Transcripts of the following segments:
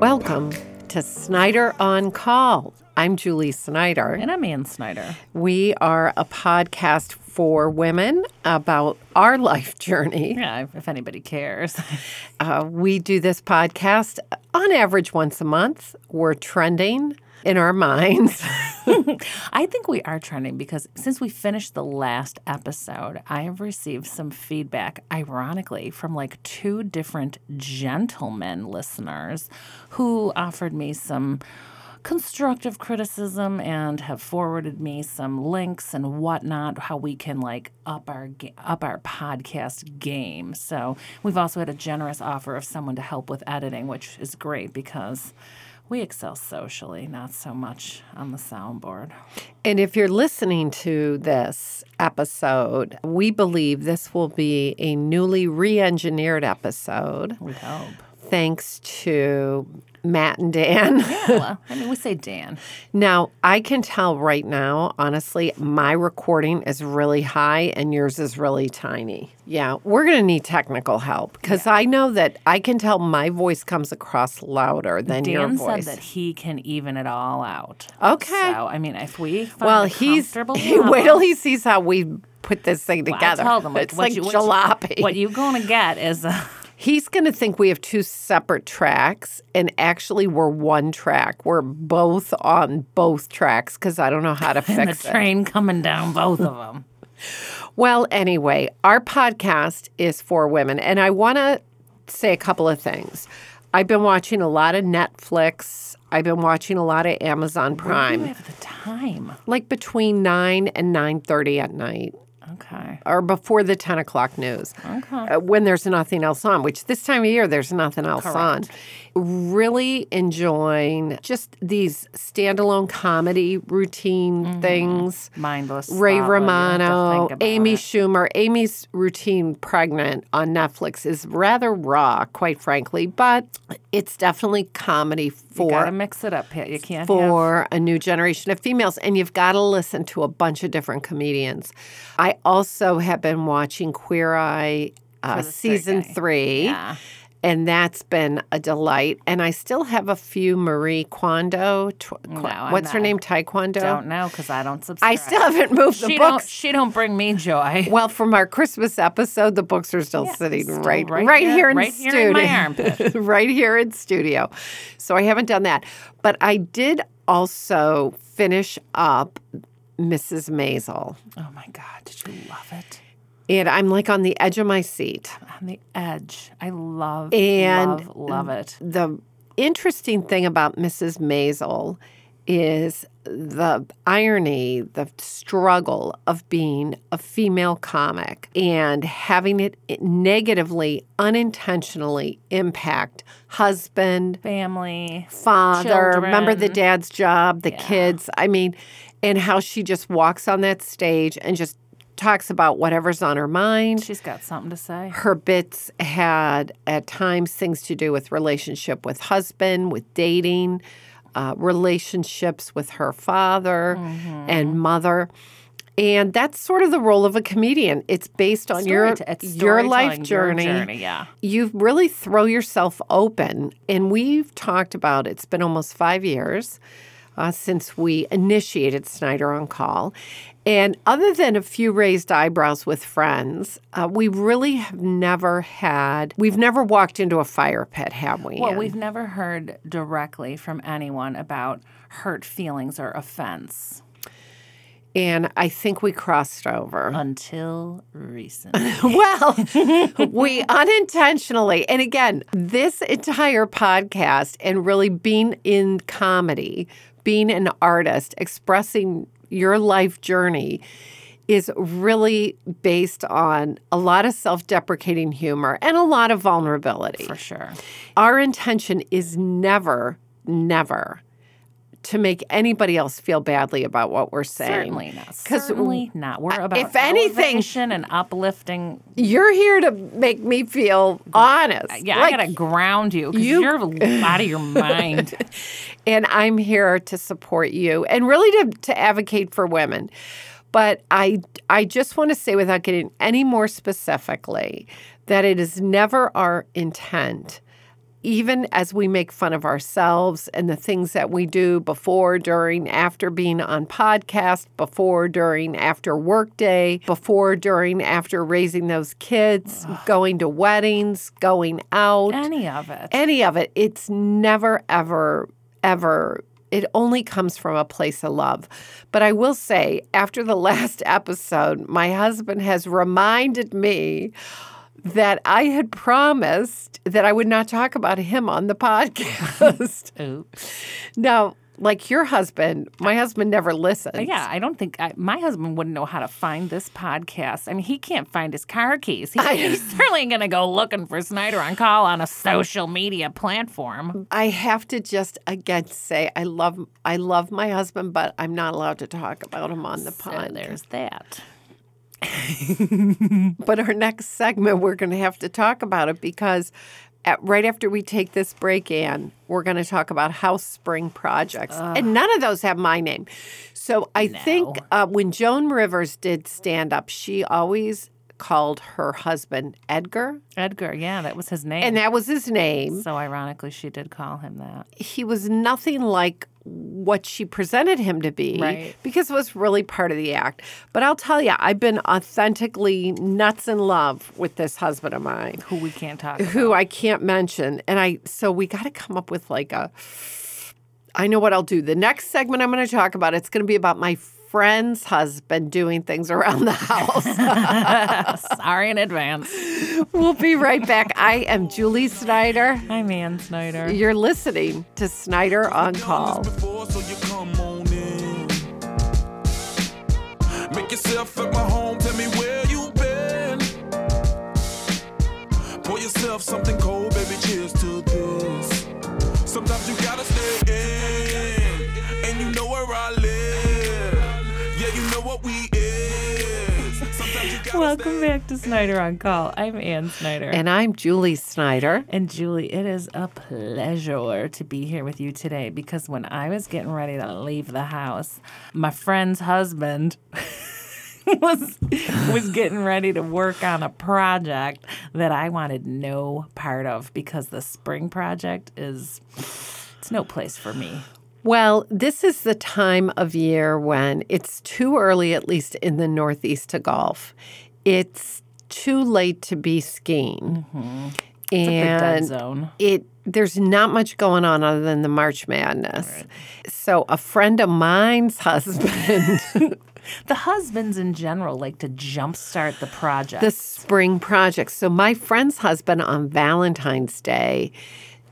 Welcome to Snyder on Call. I'm Julie Snyder. And I'm Ann Snyder. We are a podcast for women about our life journey. Yeah, if- if anybody cares. Uh, we do this podcast on average once a month. We're trending in our minds. I think we are trending because since we finished the last episode, I have received some feedback, ironically, from like two different gentlemen listeners who offered me some constructive criticism and have forwarded me some links and whatnot how we can like up our up our podcast game so we've also had a generous offer of someone to help with editing which is great because we excel socially not so much on the soundboard. And if you're listening to this episode, we believe this will be a newly re engineered episode. We hope thanks to Matt and Dan. well i mean we say dan Now, I can tell right now, honestly, my recording is really high and yours is really tiny. Yeah, we're going to need technical help because I know that I can tell my voice comes across louder than your voice. dan said that he can even it all out Okay. so i mean if we find well, a he's comfortable wait till he sees how we put this thing together. I told him, it's what like you, what jalopy. You, what you gonna get is uh, He's going to think we have two separate tracks, and actually, we're one track. We're both on both tracks because I don't know how to the fix it. train coming down both of them. Well, anyway, our podcast is for women, and I want to say a couple of things. I've been watching a lot of Netflix. I've been watching a lot of Amazon You Prime, have the time. like between nine and nine thirty at night, Okay. or before the ten o'clock news, Okay. uh, when there's nothing else on. Which this time of year, there's nothing else on. Really enjoying just these standalone comedy routine things. Mindless. Ray thought, what you have to Romano, Amy it. Schumer. Amy's routine pregnant on Netflix is rather raw, quite frankly, but it's definitely comedy for You gotta mix it up. You can't have. for a new generation of females, and you've got to listen to a bunch of different comedians. I also have been watching Queer Eye uh, For the straight season three. Yeah. And that's been a delight. And I still have a few Marie Kondo. Tw- No, what's her name? Taekwondo. Don't know because I don't subscribe. I still haven't moved the She books. don't. She don't bring me joy. Well, from our Christmas episode, the books are still sitting still right, right right, here- in right the here studio, in my armpit. right here in studio. So I haven't done that, but I did also finish up Mrs. Maisel, Oh my God! Did you love it? And I'm like on the edge of my seat. On the edge. I love. And love, love it. The interesting thing about Mrs. Maisel is the irony, the struggle of being a female comic and having it negatively, unintentionally impact husband, Family. father. Remember the dad's job, the Yeah. kids. I mean, and how she just walks on that stage and just talks about whatever's on her mind She's got something to say. her bits had at times things to do with relationship with husband with dating uh, relationships with her father Mm-hmm. and mother and that's sort of the role of a comedian it's based on your Storyte- your life storytelling, your journey, journey, yeah. you really throw yourself open and we've talked about it's been almost five years uh, since we initiated Snyder on Call. And other than a few raised eyebrows with friends, uh, we really have never had, we've never walked into a fire pit, have we? Well, Ann? we've never heard directly from anyone about hurt feelings or offense and I think we crossed over. until recently. well, we unintentionally, and again, this entire podcast and really being in comedy, being an artist, expressing your life journey is really based on a lot of self deprecating humor and a lot of vulnerability. for sure. Our intention is never, never to make anybody else feel badly about what we're saying. Certainly not. Certainly not. We're about if anything- and uplifting. You're here to make me feel honest. Yeah, Like, I gotta ground you because you, are out of your mind. and I'm here to support you and really to, to advocate for women. But I I just want to say without getting any more specifically that it is never our intent even as we make fun of ourselves and the things that we do before, during, after being on podcast, before, during, after workday, before, during, after raising those kids, going to weddings, going out, Any of it. any of it, it's never, ever, ever. It only comes from a place of love. But I will say, after the last episode, my husband has reminded me that I had promised that I would not talk about him on the podcast. Oh. Now, like your husband, my husband never listens. Yeah, I don't think I, my husband wouldn't know how to find this podcast. I mean, he can't find his car keys. He, he's certainly going to go looking for Snyder on call on a social media platform. I have to just again say I love I love my husband, but I'm not allowed to talk about him on the So podcast. there's that. But our next segment, we're going to have to talk about it because at, right after we take this break, Ann, we're going to talk about house spring projects. And none of those have my name. So I think uh, when Joan Rivers did stand up, she always called her husband Edgar, Edgar, yeah, that was his name. and that was his name. so ironically, she did call him that. He was nothing like what she presented him to be Right. because it was really part of the act. But I'll tell you, I've been authentically nuts in love with this husband of mine. Who we can't talk about. who I can't mention. And I so we got to come up with like a I know what I'll do. The next segment I'm going to talk about it's going to be about my friend's husband doing things around the house. Sorry in advance. we'll be right back. I am Julie Snyder. I'm Ann Snyder. You're listening to Snyder on Call. Before, so on. Make yourself at my home. Tell me where you been. Pour yourself something cold, baby. Cheers to this. Sometimes you Welcome back to Snyder on Call. I'm Ann Snyder. And I'm Julie Snyder. And Julie, it is a pleasure to be here with you today because when I was getting ready to leave the house, my friend's husband was was getting ready to work on a project that I wanted no part of because the spring project is it's no place for me. Well, this is the time of year when it's too early, at least in the Northeast, to golf. It's too late to be skiing. Mm-hmm. It's a big dead And zone. it there's not much going on other than the March Madness. So a friend of mine's husband, The husbands in general like to jumpstart the project. the spring project. So my friend's husband on Valentine's Day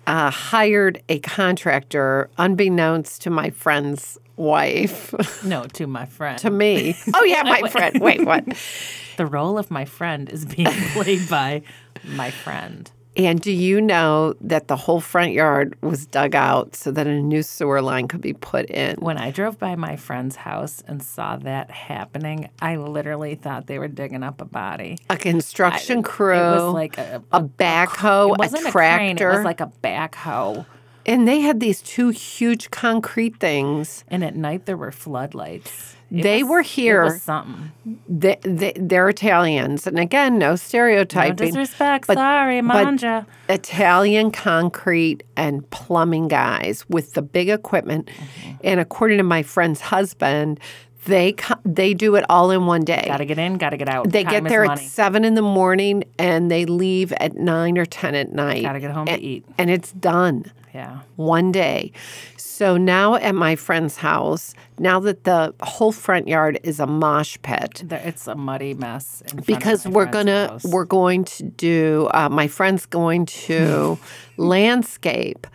uh, hired a contractor, unbeknownst to my friend's wife, no, to my friend. to me. Oh yeah, my friend. Wait, what? the role of my friend is being played by my friend. And do you know that the whole front yard was dug out so that a new sewer line could be put in? When I drove by my friend's house and saw that happening, I literally thought they were digging up a body. A construction crew, It was like a, a backhoe, it wasn't a a tractor, it was like a backhoe. and they had these two huge concrete things. And at night there were floodlights. It They was- were It here. was something. They, they, they're Italians, and again, no stereotyping. No disrespect. but- Sorry, manja. Italian concrete and plumbing guys with the big equipment, Mm-hmm. and according to my friend's husband, they they do it all in one day. Gotta get in, gotta get out. They Time get there at seven in the morning and they leave at nine or ten at night. Gotta get home to and, eat. and it's done Yeah. one day. So now at my friend's house, now that the whole front yard is a mosh pit, it's a muddy mess. in front of because we're gonna house. we're going to do uh, my friend's going to landscape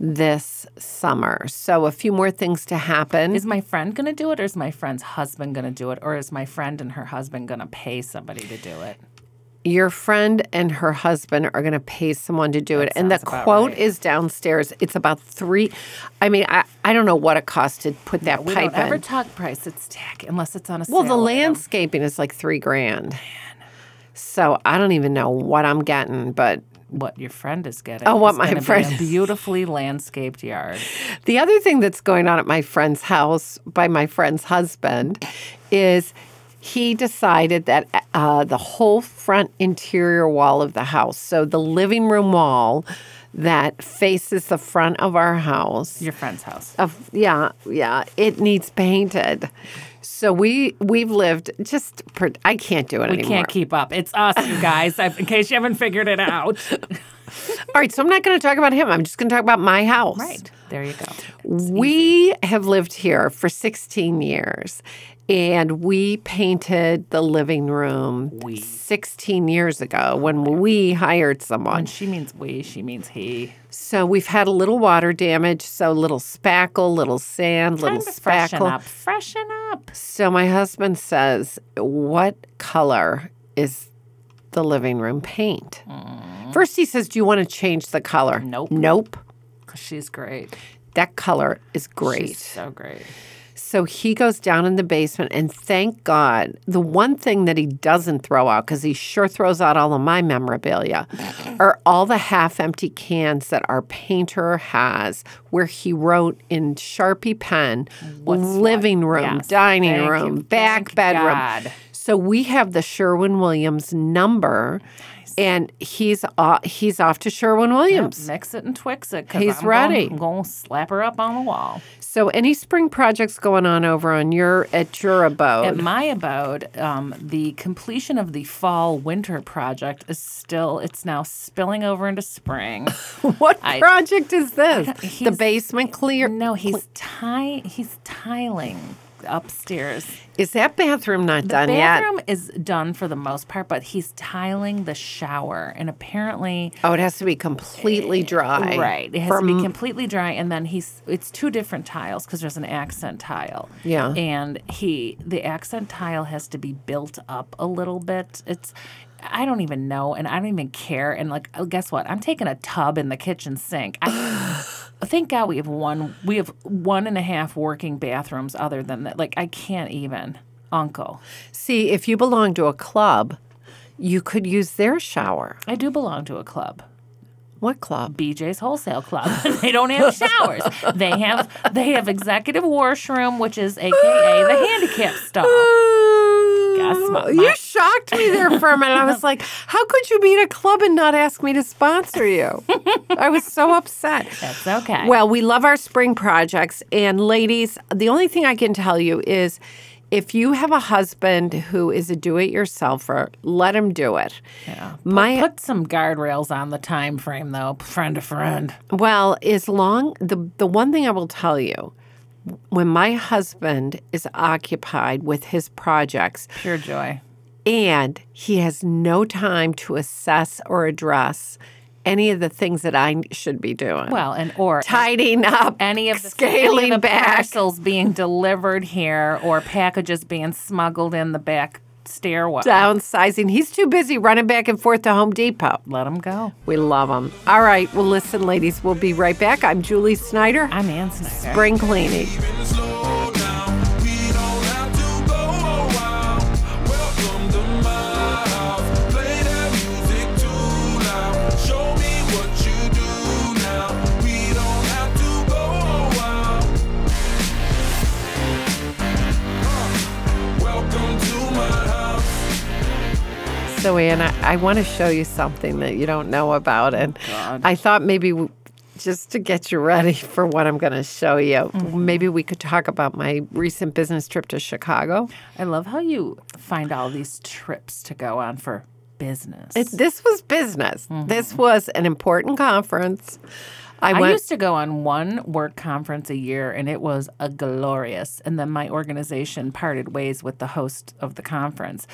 this summer. So a few more things to happen. Is my friend going to do it or is my friend's husband going to do it? Or is my friend and her husband going to pay somebody to do it? Your friend and her husband are going to pay someone to do it. And the quote right. is downstairs. It's about three. I mean, I, I don't know what it cost to put that We pipe don't ever in. talk price. It's tack unless it's on a well, the item. landscaping is like three grand. So I don't even know what I'm getting, but What your friend is getting. Oh, what my friend a beautifully landscaped yard. The other thing that's going on at my friend's house by my friend's husband is he decided that uh, the whole front interior wall of the house, so the living room wall, that faces the front of our house. Your friend's house. Of yeah, yeah, it needs painted. So we we've lived just. per- I can't do it anymore. We anymore. can't keep up. It's us, you guys. In case you haven't figured it out. All right, so I'm not going to talk about him. I'm just going to talk about my house. right. There you go. We have lived here for 16 years and we painted the living room We. 16 years ago oh when we hired someone. When she means we, she means he. So we've had a little water damage, so little spackle, little sand, little Time to freshen up. Freshen up. So my husband says, "What color is the living room paint?" Mm. First he says, "Do you want to change the color?" Nope. Nope. she's great. That color is great. She's so great. So he goes down in the basement, and thank God, the one thing that he doesn't throw out, because he sure throws out all of my memorabilia, are all the half empty cans that our painter has where he wrote in Sharpie pen What's living what? room, Yes. dining Thank room, you. back Thank bedroom. God. So we have the Sherwin Williams number. And he's uh, he's off to Sherwin Williams. Mix it and twix it. He's I'm ready. Gonna, I'm going to slap her up on the wall. So any spring projects going on over on your at your abode? At my abode, um, the completion of the fall winter project is still, it's now spilling over into spring. What I- project is this? The basement clear? no, he's ti- he's tiling upstairs. Is that bathroom not The done yet? The bathroom is done for the most part, but he's tiling the shower. And apparently, Oh, it has to be completely eh, dry. Right. It has For to be completely dry, and then he's it's two different tiles because there's an accent tile. Yeah. And he the accent tile has to be built up a little bit. It's I don't even know, and I don't even care. And like, oh, guess what? I'm taking a tub in the kitchen sink. I, thank God we have one. We have one and a half working bathrooms. Other than that, like I can't even. Uncle, See, if you belong to a club, you could use their shower. I do belong to a club. What club? BJ's Wholesale Club. they don't have showers. They have they have executive washroom, which is AKA the handicap stall. Guess what? You shocked me there for a minute. I was like, how could you be at a club and not ask me to sponsor you? I was so upset. That's okay. Well, we love our spring projects. And ladies, the only thing I can tell you is if you have a husband who is a do it yourselfer, let him do it. yeah. My Put some guardrails on the time frame though, friend to friend. well, as long the the one thing I will tell you, when my husband is occupied with his projects Pure joy. and he has no time to assess or address any of the things that I should be doing. Well, and or tidying up, any of the scaling any of the back. parcels being delivered here or packages being smuggled in the back stairwell. downsizing. He's too busy running back and forth to Home Depot. Let him go. We love him. All right. Well, listen, ladies, we'll be right back. I'm Julie Snyder. I'm Ann Snyder. Spring cleaning. So, Anna, I want to show you something that you don't know about. And oh, I thought maybe just to get you ready for what I'm going to show you, mm-hmm. maybe we could talk about my recent business trip to Chicago. I love how you find all these trips to go on for business. It, this was business. Mm-hmm. This was an important conference. I, I used to go on one work conference a year and it was a glorious. And then my organization parted ways with the host of the conference.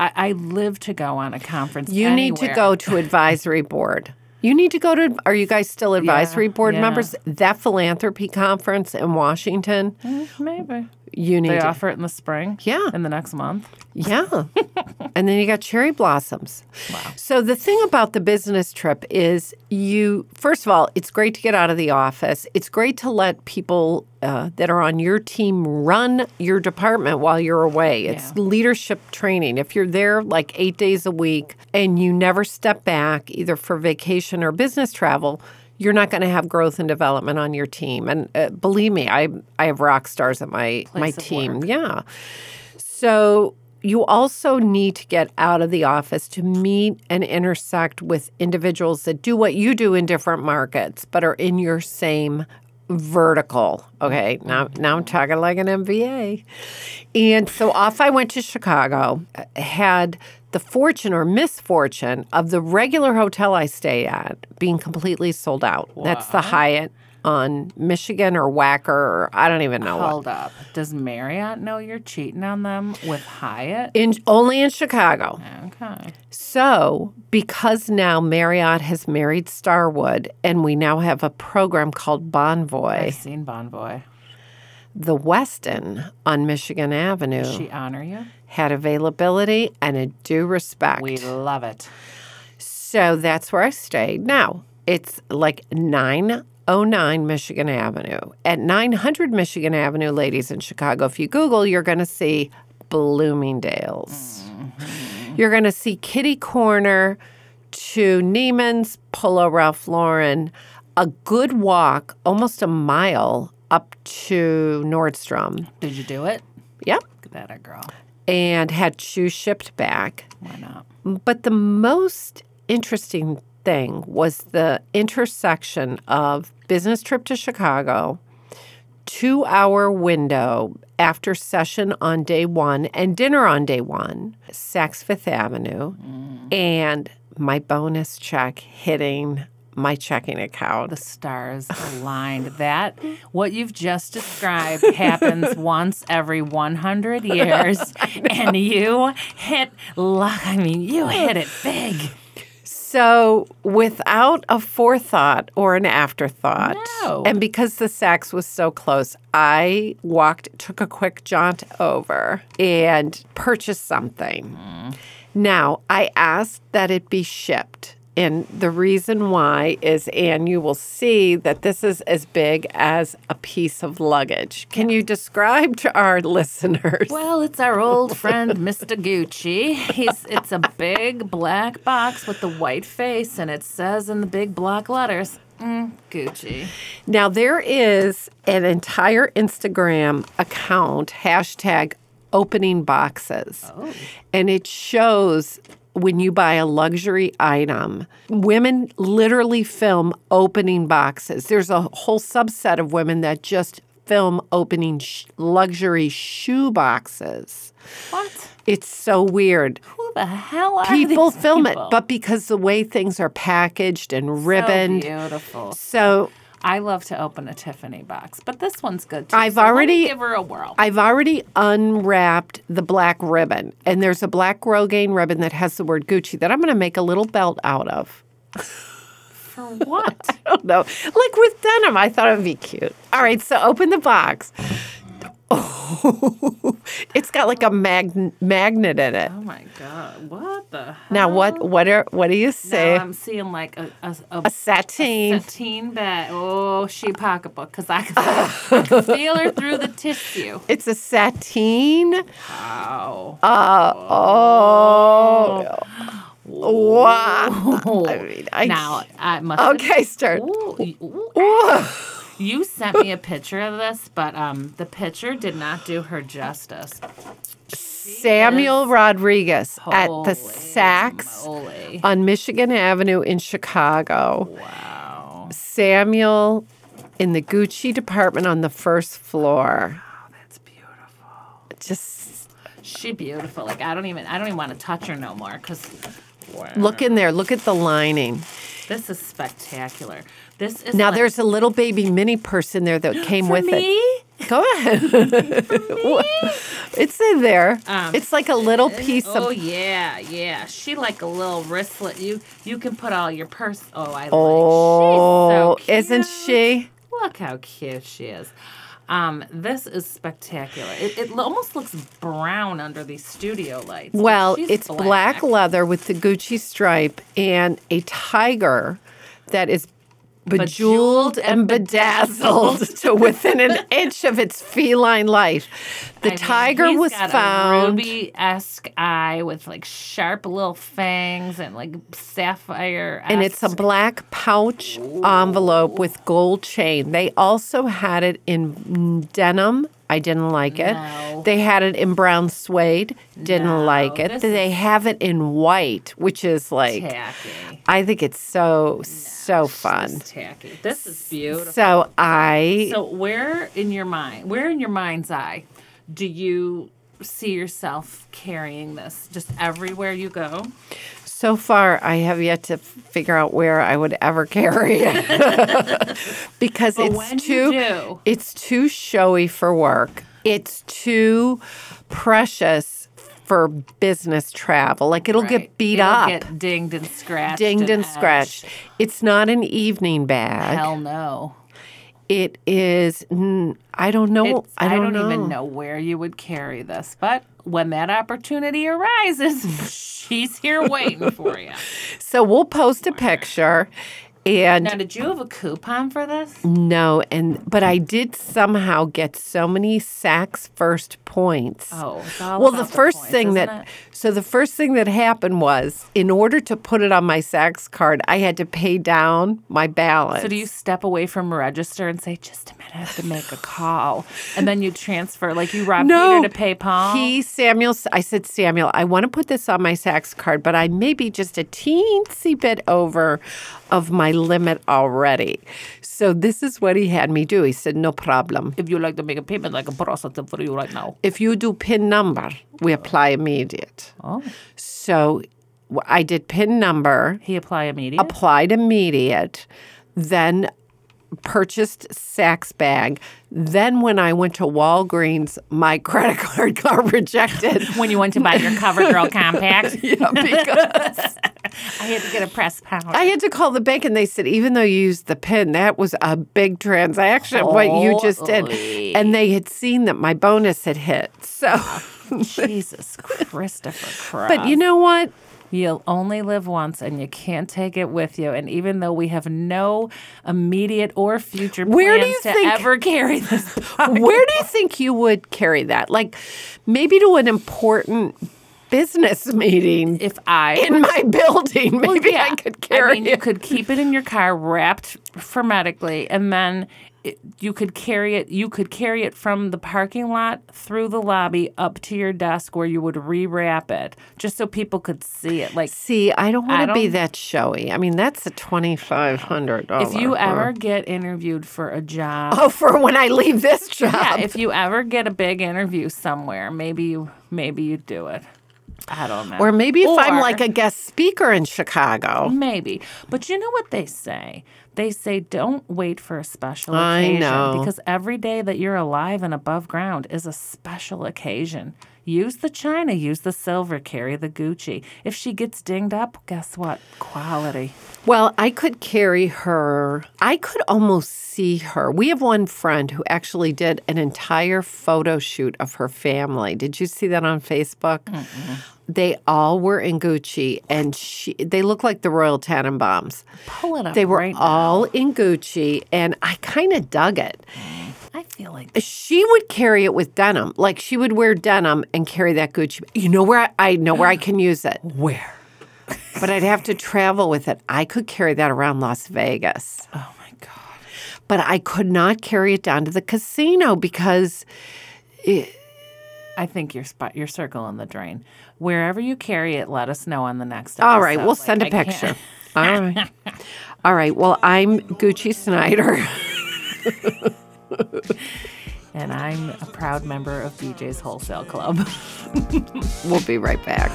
I, I live to go on a conference. You need to go to advisory board. You need to go to. Are you guys still advisory board yeah. members? That philanthropy conference in Washington. Mm, maybe. You need They to. offer it in the spring. Yeah. In the next month. Yeah. and then you got cherry blossoms. Wow. So the thing about the business trip is you, first of all, it's great to get out of the office. It's great to let people uh, that are on your team run your department while you're away. It's Yeah. leadership training. If you're there like eight days a week and you never step back, either for vacation or business travel, you're not going to have growth and development on your team. And uh, believe me, I I have rock stars at my my Place of team. work. Yeah. So you also need to get out of the office to meet and intersect with individuals that do what you do in different markets, but are in your same vertical. Okay, now now I'm talking like an MBA. And so off I went to Chicago, had the fortune or misfortune of the regular hotel I stay at being completely sold out. That's the Hyatt on Michigan or Wacker or I don't even know what. Hold up. Does Marriott know you're cheating on them with Hyatt? In only in Chicago. Okay. So, because now Marriott has married Starwood and we now have a program called Bonvoy, I've seen Bonvoy. the Westin on Michigan Avenue She honor you? Had availability and a due respect. We love it. So that's where I stayed. Now, it's like 909 Michigan Avenue. At 900 Michigan Avenue, ladies in Chicago, if you Google, you're going to see Bloomingdale's. Mm-hmm. You're going to see Kitty Corner to Neiman's, Polo Ralph Lauren, a good walk, almost a mile up to Nordstrom. Did you do it? Yep. Look at that, girl. And had shoes shipped back. Why not? But the most interesting thing was the intersection of business trip to Chicago, two hour window after session on day one and dinner on day one, Saks Fifth Avenue, mm. and my bonus check hitting my checking account. The stars aligned. That, what you've just described, happens once every 100 years. And you hit luck. I mean, you hit it big. So, without a forethought or an afterthought, No. and because the Saks was so close, I walked, took a quick jaunt over, and purchased something. Mm-hmm. Now, I asked that it be shipped. And the reason why is, and you will see that this is as big as a piece of luggage. Can you describe to our listeners? Well, it's our old friend Mr. Gucci. He's it's a big black box with the white face, and it says in the big block letters, mm, Gucci. Now, there is an entire Instagram account, hashtag opening boxes. And it shows when you buy a luxury item, women literally film opening boxes. There's a whole subset of women that just film opening sh- luxury shoe boxes. What? It's so weird. Who the hell are People film people? it, but because the way things are packaged and ribboned. So beautiful. So I love to open a Tiffany box, but this one's good too. I've so already- give her a whirl. I've already unwrapped the black ribbon, and there's a black grosgrain ribbon that has the word Gucci that I'm going to make a little belt out of. For what? I don't know. Like with denim, I thought it would be cute. All right, so open the box. Oh, it's got like a mag- magnet in it. oh my god! What the? Hell? Now, what what are what do you say? Now I'm seeing like a a, a, a sateen. sateen bag. Oh, she pocketbook because I, could feel her through the tissue. It's a sateen. Wow. Uh, oh, wow. I mean, I now I must. Okay, start. Ooh, ooh. Ooh. You sent me a picture of this, but um, the picture did not do her justice. Samuel Rodriguez at Holy the Saks moly. on Michigan Avenue in Chicago. Wow. Samuel in the Gucci department on the first floor. Wow, that's beautiful. Just She beautiful. Like I don't even I don't even want to touch her no more because look in there. Look at the lining. This is spectacular. This is Now like, there's a little baby mini purse in there that came with me. it. Go ahead. it's in there. Um, it's like a little uh, piece Oh of. yeah, yeah. She like a little wristlet. You you can put all your purse. Oh, I Oh, like. She's so oh, isn't she? Look how cute she is. Um, this is spectacular. It, it almost looks brown under these studio lights. Well, it's black. leather with the Gucci stripe and a tiger that is bejeweled and bedazzled to within an inch of its feline life. The I mean, tiger was found. a ruby-esque eye with like sharp little fangs and like sapphire. and it's a black pouch envelope with gold chain. They also had it in denim I didn't like it. No. They had it in brown suede. Didn't No, like it. They have it in white, which is like Tacky. I think it's so so fun. Tacky. This is beautiful. So I So where in your mind, where in your mind's eye, do you see yourself carrying this just everywhere you go? so far I have yet to figure out where I would ever carry it because But it's too do, it's too showy for work. It's too precious for business travel. Like it'll right, get beat it'll up, get dinged and scratched, dinged and edged. scratched. It's not an evening bag. Hell no. It is. I don't know. It's- I don't, know. even know where you would carry this, but when that opportunity arises, she's here waiting for you. So we'll post a picture, and Now, did you have a coupon for this? no, and but I did somehow get so many Saks first points. Oh, well, the first points, thing that it? so the first thing that happened was in order to put it on my Saks card, I had to pay down my balance. So do you step away from register and say, "Just a minute, I have to make a call," and then you transfer, like you rob no, Peter to pay Paul? He Samuel. I said Samuel. I want to put this on my Saks card, but I may be just a teensy bit over of my limit already. So this is what he had me do. He said, "No problem. if you like to make a payment, I can process it for you right now. If you do PIN number, we apply immediate." Oh, So I did PIN number. he apply immediate. applied immediate, then purchased Saks bag. Then when I went to Walgreens, my credit card got rejected. when you went to buy your CoverGirl compact, yeah, because I had to get a pressed powder. I had to call the bank and they said, even though you used the PIN, that was a big transaction, what you just did. And they had seen that my bonus had hit. So, Jesus Christopher Cross. but you know what? You'll only live once and you can't take it with you. And even though we have no immediate or future plans Where do you to think- ever carry this, Where do you think you would carry that? Like maybe to an important business meeting if I in my building. Maybe I could carry I mean, you could keep it in your car wrapped hermetically, and then it, you could carry it. You could carry it from the parking lot through the lobby up to your desk, where you would rewrap it, just so people could see it. Like See, I don't want to be that showy. I mean, that's a twenty five hundred dollars. if you ever get interviewed for a job. oh, for when I leave this job, Yeah, if you ever get a big interview somewhere, maybe you maybe you do it. I don't know. or maybe if I'm like a guest speaker in Chicago. Maybe. But you know what they say? They say don't wait for a special I occasion know. because every day that you're alive and above ground is a special occasion. Use the china, use the silver, carry the Gucci. If she gets dinged up, guess what? Quality. Well, I could carry her. I could almost see her. We have one friend who actually did an entire photo shoot of her family. Did you see that on Facebook? They all were in Gucci, and she. They look like the Royal Tenenbaums. Pull it up. They were right all in Gucci, and I kind of dug it. Mm. I feel like uh, She would carry it with denim, like she would wear denim and carry that Gucci. You know where I, I know where I can use it, where? but I'd have to travel with it. I could carry that around Las Vegas. Oh my god. but I could not carry it down to the casino because I think you're spot you're circling the drain. Wherever you carry it, let us know on the next episode. all right, we'll Like, send a I picture. All right. All right. Well, I'm Gucci Snyder. And I'm a proud member of BJ's Wholesale Club. We'll be right back.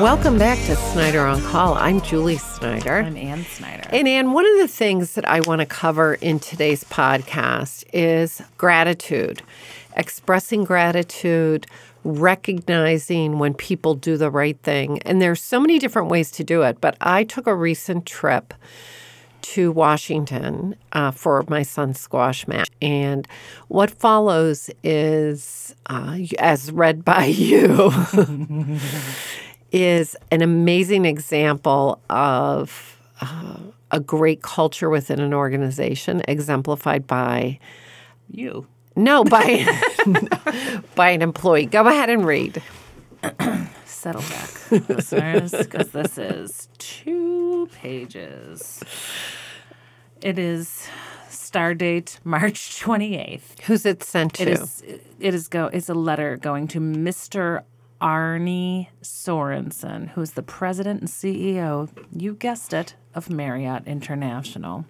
Welcome back to Snyder on Call. I'm Julie Snyder. I'm Ann Snyder. And Ann, one of the things that I want to cover in today's podcast is gratitude, expressing gratitude, recognizing when people do the right thing. And there's so many different ways to do it, but I took a recent trip to Washington uh, for my son's squash match. And what follows is, uh, as read by you, is an amazing example of uh, a great culture within an organization, exemplified by You. no by by an employee. Go ahead and read. Settle back, listeners, because this is two pages. It is star date March 28th. Who's it sent to? It is it is go it's a letter going to Mr. Arne Sorenson, who's the president and CEO, you guessed it, of Marriott International.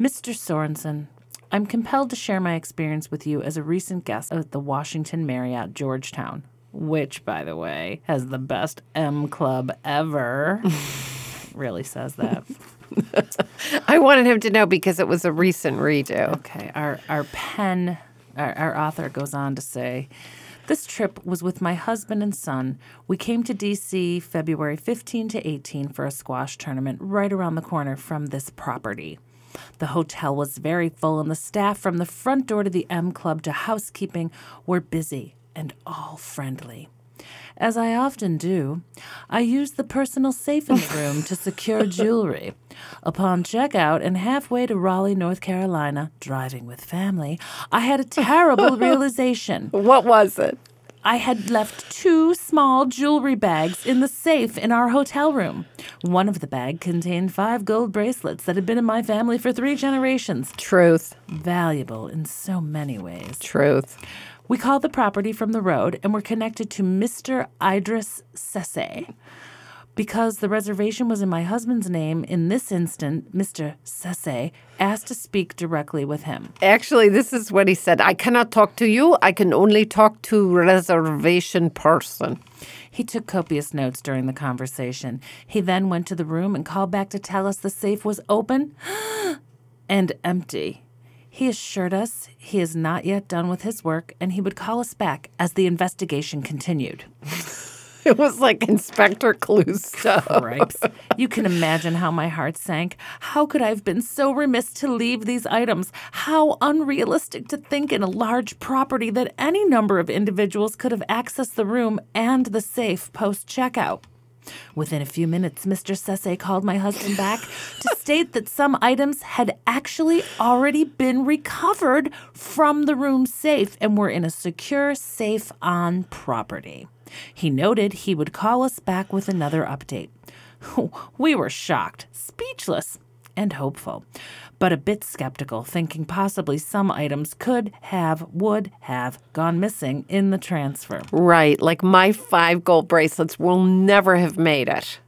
Mr. Sorenson, I'm compelled to share my experience with you as a recent guest at the Washington Marriott Georgetown, which, by the way, has the best M club ever. really says that. I wanted him to know because it was a recent redo. Okay, our our pen, our, our author goes on to say, this trip was with my husband and son. We came to D.C. February 15 to 18 for a squash tournament right around the corner from this property. The hotel was very full, and the staff from the front door to the M Club to housekeeping were busy and all friendly. As I often do, I used the personal safe in the room to secure jewelry. Upon checkout and halfway to Raleigh, North Carolina, driving with family, I had a terrible realization. What was it? I had left two small jewelry bags in the safe in our hotel room. One of the bag contained five gold bracelets that had been in my family for three generations, Truth. valuable in so many ways. Truth. We called the property from the road and were connected to Mr. Idris Sesse. Because the reservation was in my husband's name, in this instant, Mr. Sesse asked to speak directly with him. Actually, this is what he said. I cannot talk to you. I can only talk to reservation person. He took copious notes during the conversation. He then went to the room and called back to tell us the safe was open and empty. He assured us he is not yet done with his work and he would call us back as the investigation continued. It was like Inspector Clouseau. You can imagine how my heart sank. How could I have been so remiss to leave these items? How unrealistic to think in a large property that any number of individuals could have accessed the room and the safe post checkout. Within a few minutes, Mr. Sesse called my husband back to state that some items had actually already been recovered from the room safe and were in a secure safe on property. He noted he would call us back with another update. We were shocked, speechless, and hopeful, but a bit skeptical, thinking possibly some items could have, would have gone missing in the transfer. Right. Like my five gold bracelets will never have made it.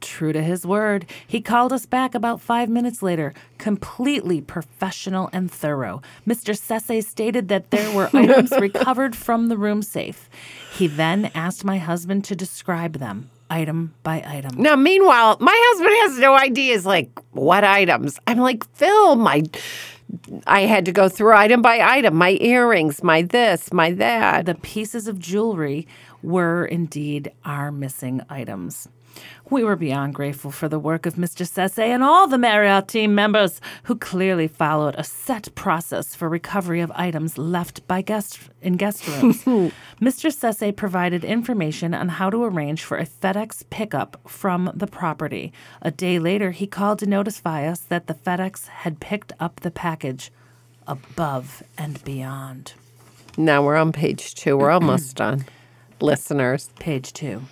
True to his word, he called us back about five minutes later, completely professional and thorough. Mr. Sesse stated that there were items recovered from the room safe. He then asked my husband to describe them, item by item. Now, meanwhile, my husband has no ideas like, what items? I'm like, Phil, my. I had to go through item by item my earrings, my this, my that. The pieces of jewelry were indeed our missing items. We were beyond grateful for the work of Mr. Sesse and all the Marriott team members who clearly followed a set process for recovery of items left by guests in guest rooms. Mr. Sesse provided information on how to arrange for a FedEx pickup from the property. A day later, he called to notify us that the FedEx had picked up the package above and beyond. Now we're on page two. We're almost done. Listeners, Page two.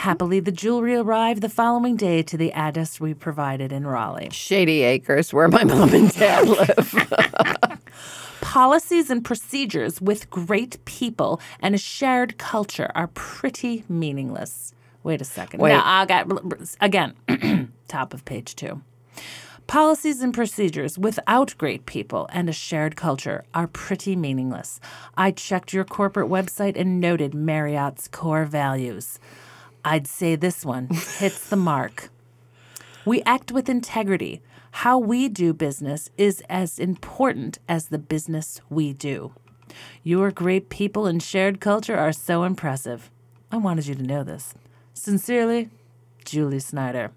Happily, the jewelry arrived the following day to the address we provided in Raleigh. Shady Acres, where my mom and dad live. Policies and procedures with great people and a shared culture are pretty meaningless. Wait a second. Wait. Now, I got again, top of page two. Policies and procedures without great people and a shared culture are pretty meaningless. I checked your corporate website and noted Marriott's core values. I'd say this one hits the mark. We act with integrity. How we do business is as important as the business we do. Your great people and shared culture are so impressive. I wanted you to know this. Sincerely, Julie Snyder.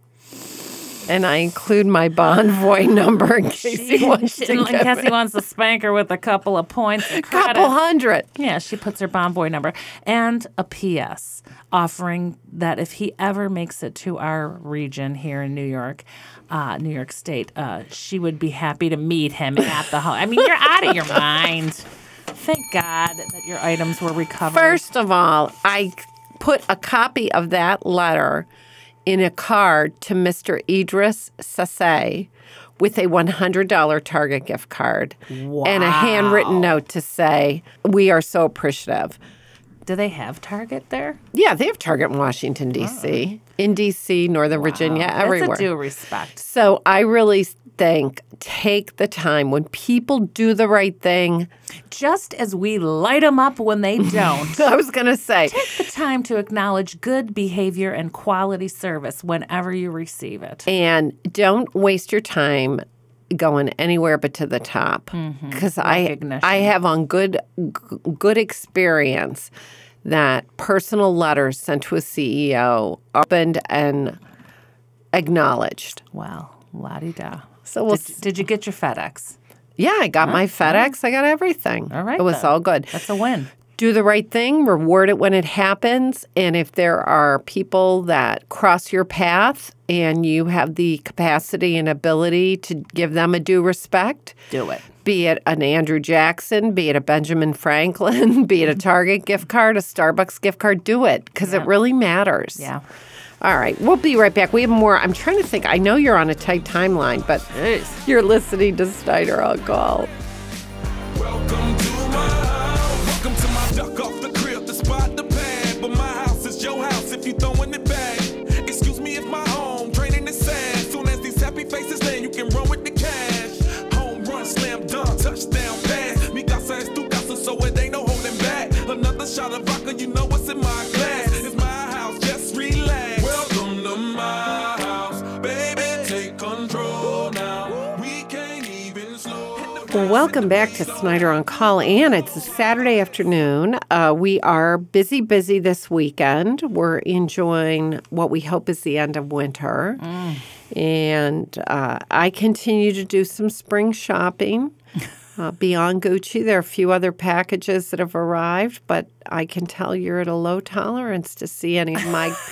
And I include my Bonvoy number in case he wants to in case he wants to spank her with a couple of points. a couple hundred. Yeah, she puts her Bonvoy number and a PS offering that if he ever makes it to our region here in New York, uh, New York State, uh, she would be happy to meet him at the home. I mean, you're out of your mind. Thank God that your items were recovered. First of all, I put a copy of that letter in a card to Mr. Idris Sase with a $100 Target gift card and a handwritten note to say, We are so appreciative. Do they have Target there? Yeah, they have Target in Washington, D.C., in D.C., Northern Virginia, everywhere. That's a due respect. So I really think take the time when people do the right thing. Just as we light them up when they don't. I was going to say, Take the time to acknowledge good behavior and quality service whenever you receive it. and don't waste your time going anywhere but to the top mm-hmm. because I Recognition. I have on good g- good experience that personal letters sent to a CEO opened and acknowledged. Well, la di da. So we'll Did, did you get your FedEx? Yeah, I got my FedEx. I got everything. All right, It was then. all good. That's a win. do the right thing, reward it when it happens. And if there are people that cross your path and you have the capacity and ability to give them a due respect, Do it. Be it an Andrew Jackson, be it a Benjamin Franklin, be it a mm-hmm. Target gift card, a Starbucks gift card, do it because it really matters. Yeah. All right, we'll be right back. We have more. I'm trying to think. I know you're on a tight timeline, but you're listening to Snyder on Call. Welcome back to Snyder on Call. And it's a Saturday afternoon. Uh, we are busy, busy this weekend. We're enjoying what we hope is the end of winter. And uh, I continue to do some spring shopping. Uh, beyond Gucci, there are a few other packages that have arrived, but I can tell you're at a low tolerance to see any of my.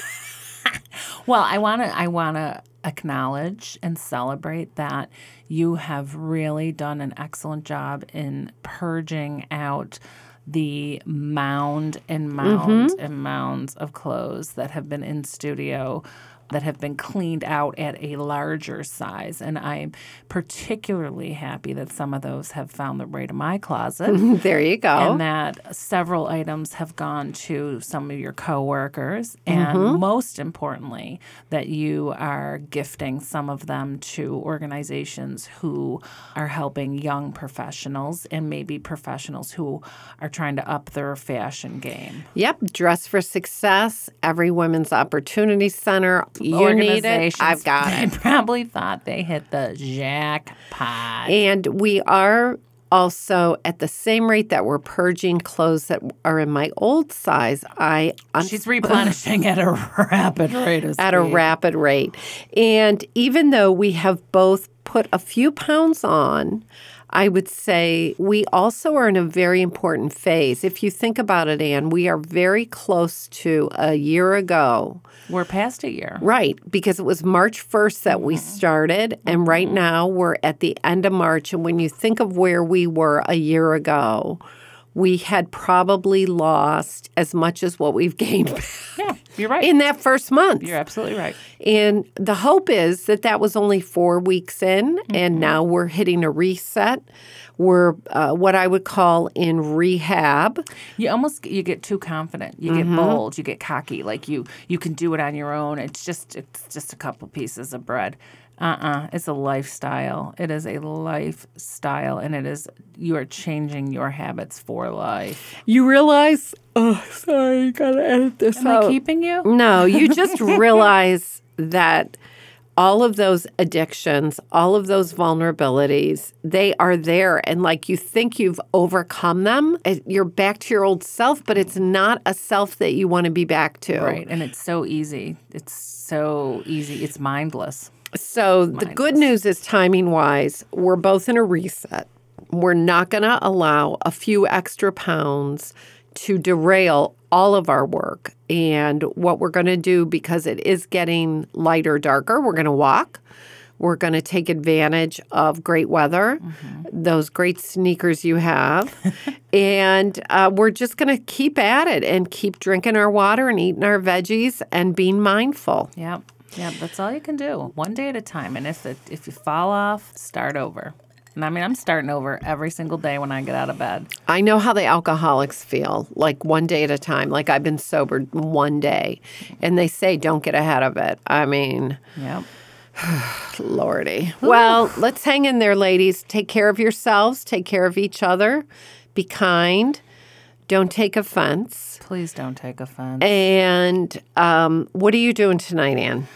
Well, I want to I want to acknowledge and celebrate that you have really done an excellent job in purging out the mound and mound mm-hmm. and mounds of clothes that have been in studio that have been cleaned out at a larger size and I'm particularly happy that some of those have found their way to my closet there you go. and that several items have gone to some of your coworkers, and mm-hmm. most importantly, that you are gifting some of them to organizations who are helping young professionals and maybe professionals who are trying to up their fashion game. Yep, Dress for Success, Every Women's Opportunity Center. You need it. I've got They it. probably thought they hit the jackpot. And we are also at the same rate that we're purging clothes that are in my old size. I I'm She's replenishing at a rapid rate at a rapid rate. And even though we have both put a few pounds on, I would say we also are in a very important phase. If you think about it, Ann, we are very close to a year ago. We're past a year. Right, because it was March 1st that we uh-huh. started, and right uh-huh. now we're at the end of March. And when you think of where we were a year ago, we had probably lost as much as what we've gained back Yeah, you're right. in that first month. You're absolutely right. And the hope is that that was only four weeks in, and now we're hitting a reset. We're uh, what I would call in rehab. You almost you get too confident. You get bold. You get cocky. Like you you can do it on your own. It's just it's just a couple pieces of bread. Uh-uh. It's a lifestyle. It is a lifestyle, and it is you are changing your habits for life. You realize? Oh, sorry, gotta edit this Am out. I keeping you? No, you just realize that all of those addictions, all of those vulnerabilities, they are there. And like you think you've overcome them, eh, you're back to your old self, but it's not a self that you want to be back to. Right. And it's so easy. It's so easy. It's mindless. So the good news is timing wise, we're both in a reset. We're not going to allow a few extra pounds to derail all of our work. And what we're going to do, because it is getting lighter, darker, we're going to walk. We're going to take advantage of great weather, those great sneakers you have. and uh, we're just going to keep at it and keep drinking our water and eating our veggies and being mindful. Yep. Yep. That's all you can do, one day at a time. And if it, if you fall off, start over. And I mean, I'm starting over every single day when I get out of bed. I know how the alcoholics feel, like one day at a time. Like I've been sober one day, and they say don't get ahead of it. I mean, yeah. lordy. Well, let's hang in there, ladies. Take care of yourselves, take care of each other, be kind, don't take offense. Please don't take offense. And um, what are you doing tonight, Ann?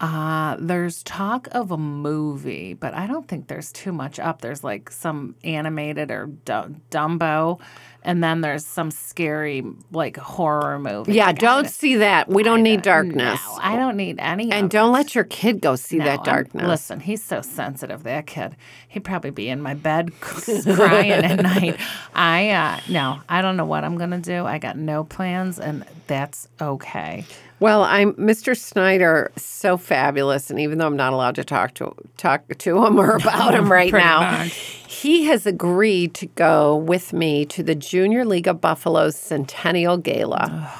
Uh, there's talk of a movie, but I don't think there's too much up. There's like some animated or du- Dumbo, and then there's some scary like horror movie. Yeah, don't see that. We don't need darkness. No, I don't need any. And don't it. let your kid go see No, that I'm- darkness. Listen, he's so sensitive. That kid, he'd probably be in my bed crying at night. I uh, no, I don't know what I'm gonna do. I got no plans, and that's okay. Well, I'm Mr. Snyder, so fabulous, and even though I'm not allowed to talk to talk to him or about him right now, much. he has agreed to go with me to the Junior League of Buffalo's Centennial Gala.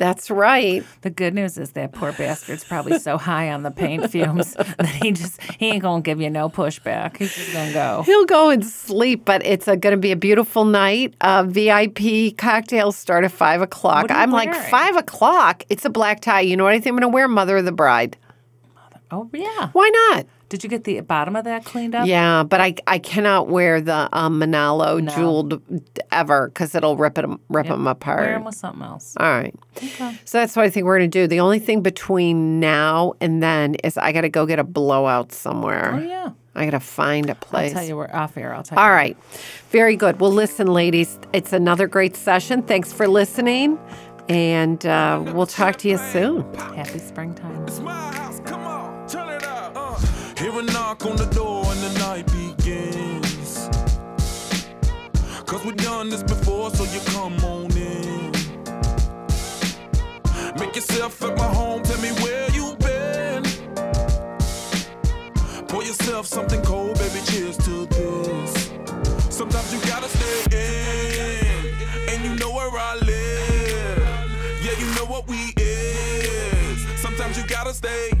That's right. The good news is that poor bastard's probably so high on the paint fumes that he just he ain't gonna give you no pushback. He's just gonna go. He'll go and sleep, but it's going to be a beautiful night. Uh, VIP cocktails start at five o'clock. What are you I'm like five o'clock. It's a black tie. You know what I think I'm to wear? Mother of the Bride. Mother. Oh yeah. Why not? Did you get the bottom of that cleaned up? Yeah, but I I cannot wear the um, Manolo jeweled ever because it'll rip it rip them apart. Wear them with something else. All right. Okay. So that's what I think we're going to do. The only thing between now and then is I got to go get a blowout somewhere. Oh yeah. I got to find a I'll place. tell you where off air. I'll tell you. All right. Very good. Well, listen, ladies, it's another great session. Thanks for listening. And uh, we'll talk to you soon. Happy springtime. A knock on the door and the night begins. Cause we've done this before, so you come on in. Make yourself at my home, tell me where you've been. Pour yourself something cold, baby, cheers to this. Sometimes you gotta stay in, and you know where I live. Yeah, you know what we is. Sometimes you gotta stay